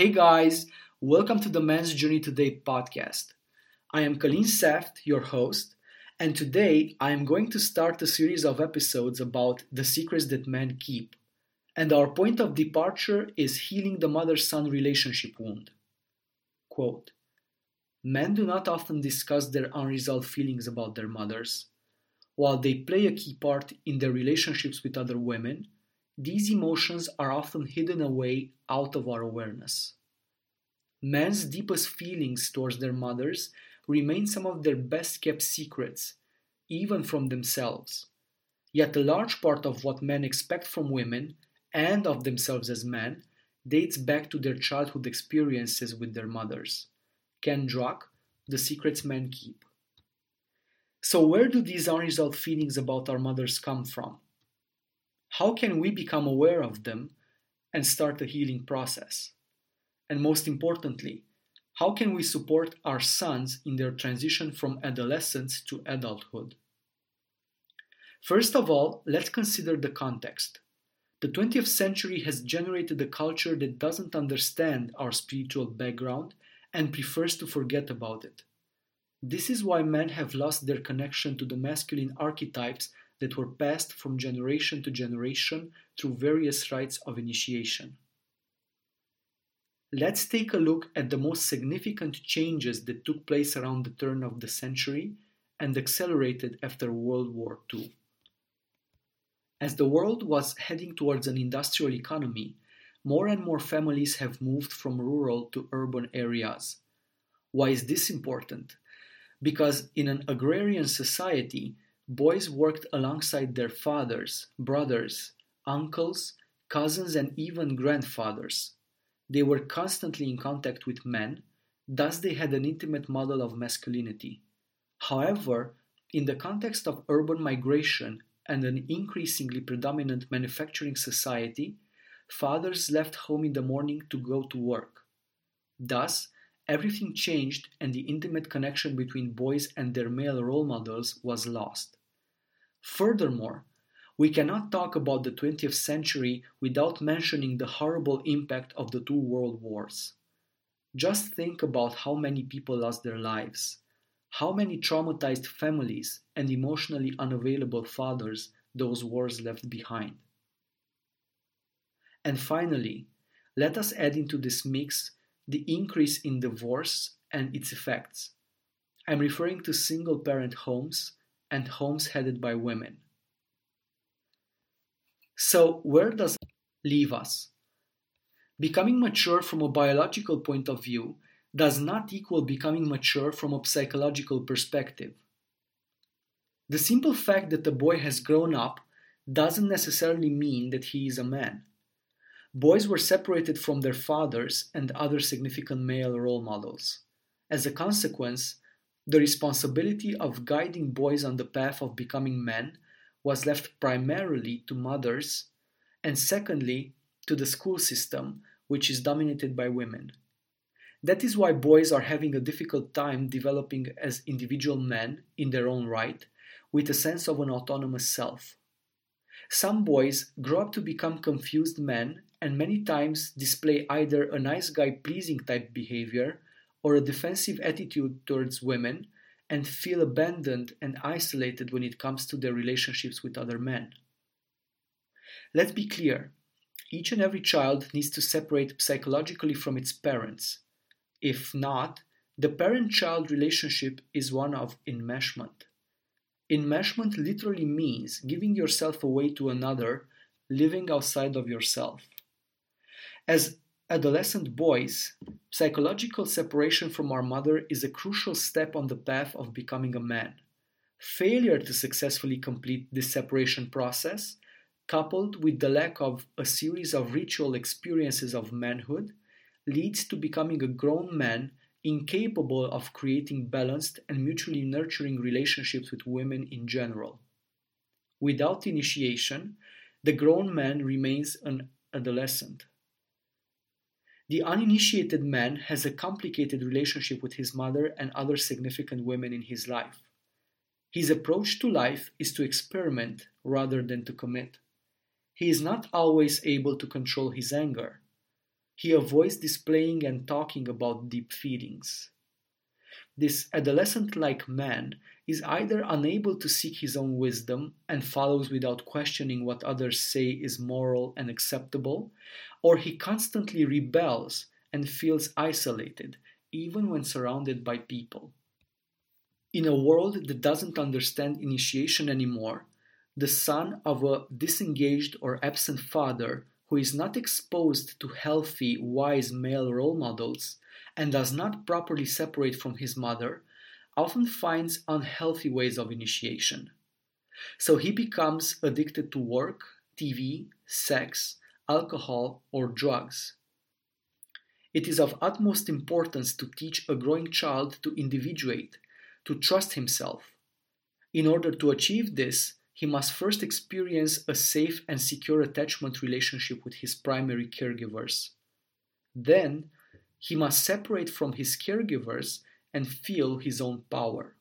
Hey guys, welcome to the Man's Journey Today podcast. I am Kalin Seft, your host, and today I am going to start a series of episodes about the secrets that men keep. And our point of departure is healing the mother son relationship wound. Quote Men do not often discuss their unresolved feelings about their mothers. While they play a key part in their relationships with other women, these emotions are often hidden away out of our awareness. Men's deepest feelings towards their mothers remain some of their best kept secrets, even from themselves. Yet a large part of what men expect from women and of themselves as men dates back to their childhood experiences with their mothers. Ken Druck, The Secrets Men Keep. So, where do these unresolved feelings about our mothers come from? How can we become aware of them and start the healing process? And most importantly, how can we support our sons in their transition from adolescence to adulthood? First of all, let's consider the context. The 20th century has generated a culture that doesn't understand our spiritual background and prefers to forget about it. This is why men have lost their connection to the masculine archetypes that were passed from generation to generation through various rites of initiation. Let's take a look at the most significant changes that took place around the turn of the century and accelerated after World War II. As the world was heading towards an industrial economy, more and more families have moved from rural to urban areas. Why is this important? Because in an agrarian society, boys worked alongside their fathers, brothers, uncles, cousins, and even grandfathers. They were constantly in contact with men, thus, they had an intimate model of masculinity. However, in the context of urban migration and an increasingly predominant manufacturing society, fathers left home in the morning to go to work. Thus, everything changed and the intimate connection between boys and their male role models was lost. Furthermore, we cannot talk about the 20th century without mentioning the horrible impact of the two world wars. Just think about how many people lost their lives, how many traumatized families and emotionally unavailable fathers those wars left behind. And finally, let us add into this mix the increase in divorce and its effects. I'm referring to single parent homes and homes headed by women. So, where does leave us? Becoming mature from a biological point of view does not equal becoming mature from a psychological perspective. The simple fact that a boy has grown up doesn't necessarily mean that he is a man. Boys were separated from their fathers and other significant male role models. As a consequence, the responsibility of guiding boys on the path of becoming men was left primarily to mothers, and secondly, to the school system, which is dominated by women. That is why boys are having a difficult time developing as individual men in their own right, with a sense of an autonomous self. Some boys grow up to become confused men and many times display either a nice guy pleasing type behavior or a defensive attitude towards women and feel abandoned and isolated when it comes to their relationships with other men. Let's be clear each and every child needs to separate psychologically from its parents. If not, the parent child relationship is one of enmeshment. Enmeshment literally means giving yourself away to another, living outside of yourself. As adolescent boys, psychological separation from our mother is a crucial step on the path of becoming a man. Failure to successfully complete this separation process, coupled with the lack of a series of ritual experiences of manhood, leads to becoming a grown man incapable of creating balanced and mutually nurturing relationships with women in general. Without initiation, the grown man remains an adolescent. The uninitiated man has a complicated relationship with his mother and other significant women in his life. His approach to life is to experiment rather than to commit. He is not always able to control his anger. he avoids displaying and talking about deep feelings. This adolescent like man is either unable to seek his own wisdom and follows without questioning what others say is moral and acceptable, or he constantly rebels and feels isolated, even when surrounded by people. In a world that doesn't understand initiation anymore, the son of a disengaged or absent father who is not exposed to healthy, wise male role models and does not properly separate from his mother often finds unhealthy ways of initiation. So he becomes addicted to work, TV, sex, alcohol, or drugs. It is of utmost importance to teach a growing child to individuate, to trust himself. In order to achieve this, he must first experience a safe and secure attachment relationship with his primary caregivers. Then, he must separate from his caregivers and feel his own power.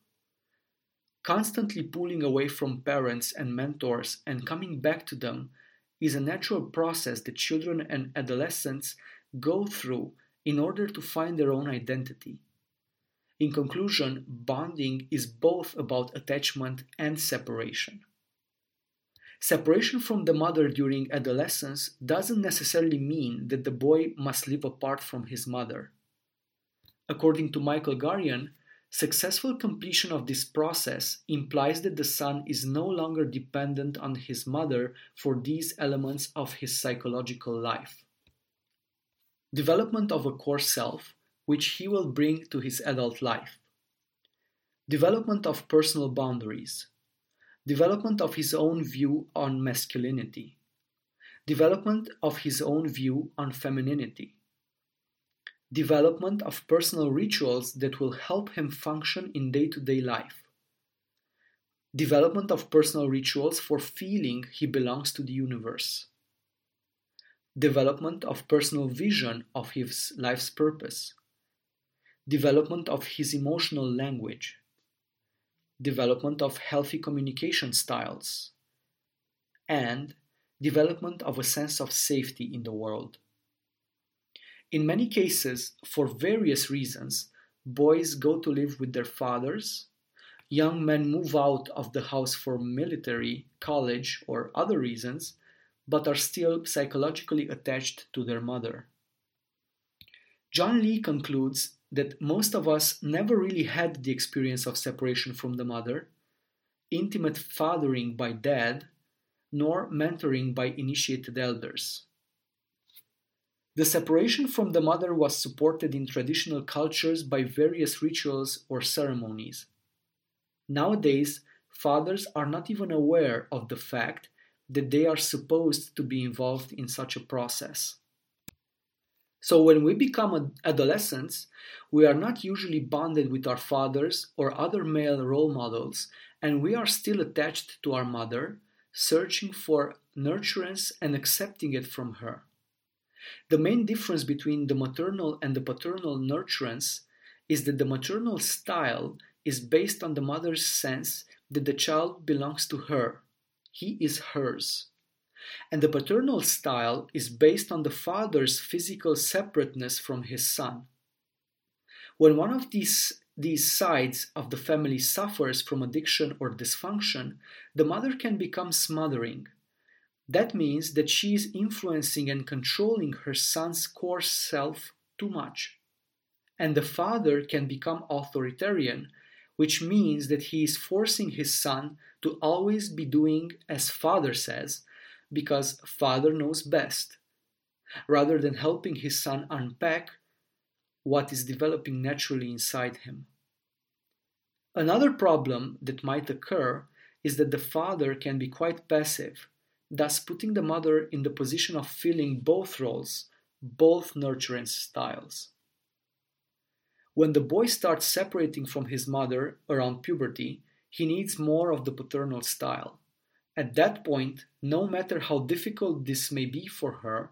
Constantly pulling away from parents and mentors and coming back to them is a natural process that children and adolescents go through in order to find their own identity. In conclusion, bonding is both about attachment and separation. Separation from the mother during adolescence doesn't necessarily mean that the boy must live apart from his mother. According to Michael Gurian, successful completion of this process implies that the son is no longer dependent on his mother for these elements of his psychological life. Development of a core self, which he will bring to his adult life. Development of personal boundaries. Development of his own view on masculinity. Development of his own view on femininity development of personal rituals that will help him function in day to day life, development of personal rituals for feeling he belongs to the universe, development of personal vision of his life's purpose, development of his emotional language, development of healthy communication styles, and development of a sense of safety in the world. In many cases, for various reasons, boys go to live with their fathers, young men move out of the house for military, college, or other reasons, but are still psychologically attached to their mother. John Lee concludes that most of us never really had the experience of separation from the mother, intimate fathering by dad, nor mentoring by initiated elders. The separation from the mother was supported in traditional cultures by various rituals or ceremonies. Nowadays, fathers are not even aware of the fact that they are supposed to be involved in such a process. So, when we become adolescents, we are not usually bonded with our fathers or other male role models, and we are still attached to our mother, searching for nurturance and accepting it from her. The main difference between the maternal and the paternal nurturance is that the maternal style is based on the mother's sense that the child belongs to her, he is hers. And the paternal style is based on the father's physical separateness from his son. When one of these, these sides of the family suffers from addiction or dysfunction, the mother can become smothering that means that she is influencing and controlling her son's core self too much. And the father can become authoritarian, which means that he is forcing his son to always be doing as father says, because father knows best, rather than helping his son unpack what is developing naturally inside him. Another problem that might occur is that the father can be quite passive thus putting the mother in the position of filling both roles, both nurturance styles. When the boy starts separating from his mother around puberty, he needs more of the paternal style. At that point, no matter how difficult this may be for her,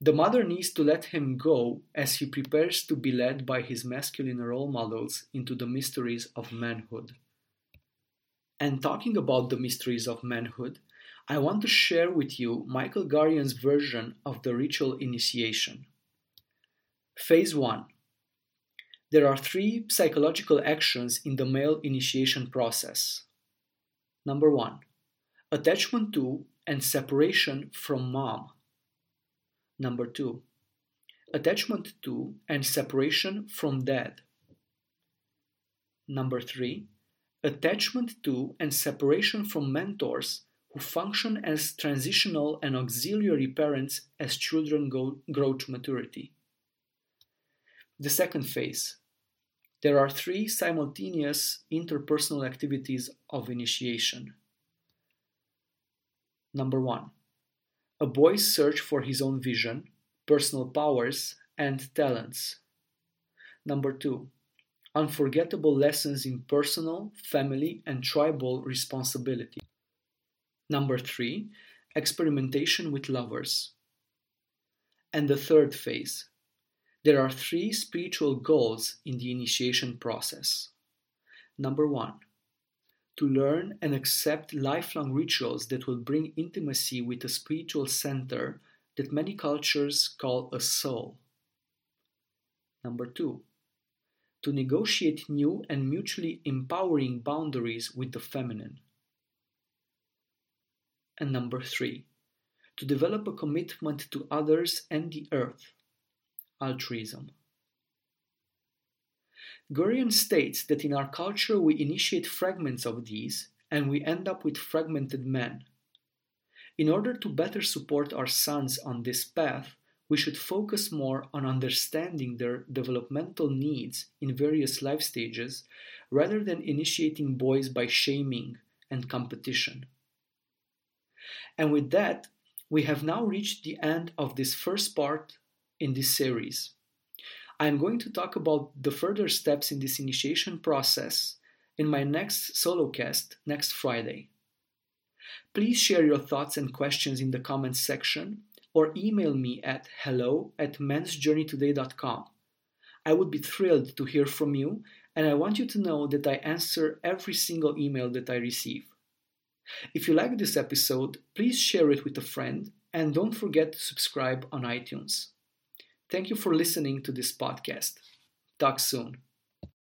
the mother needs to let him go as he prepares to be led by his masculine role models into the mysteries of manhood. And talking about the mysteries of manhood, I want to share with you Michael Gurian's version of the ritual initiation. Phase 1 There are three psychological actions in the male initiation process. Number 1 Attachment to and separation from mom. Number 2 Attachment to and separation from dad. Number 3 Attachment to and separation from mentors who function as transitional and auxiliary parents as children go, grow to maturity. The second phase. There are three simultaneous interpersonal activities of initiation. Number one, a boy's search for his own vision, personal powers, and talents. Number two, unforgettable lessons in personal, family, and tribal responsibility. Number three, experimentation with lovers. And the third phase. There are three spiritual goals in the initiation process. Number one, to learn and accept lifelong rituals that will bring intimacy with a spiritual center that many cultures call a soul. Number two, to negotiate new and mutually empowering boundaries with the feminine. And number three, to develop a commitment to others and the earth, altruism. Gurian states that in our culture we initiate fragments of these and we end up with fragmented men. In order to better support our sons on this path, we should focus more on understanding their developmental needs in various life stages rather than initiating boys by shaming and competition. And with that, we have now reached the end of this first part in this series. I am going to talk about the further steps in this initiation process in my next solo cast next Friday. Please share your thoughts and questions in the comments section or email me at hello at mensjourneytoday.com. I would be thrilled to hear from you, and I want you to know that I answer every single email that I receive. If you like this episode, please share it with a friend and don't forget to subscribe on iTunes. Thank you for listening to this podcast. Talk soon.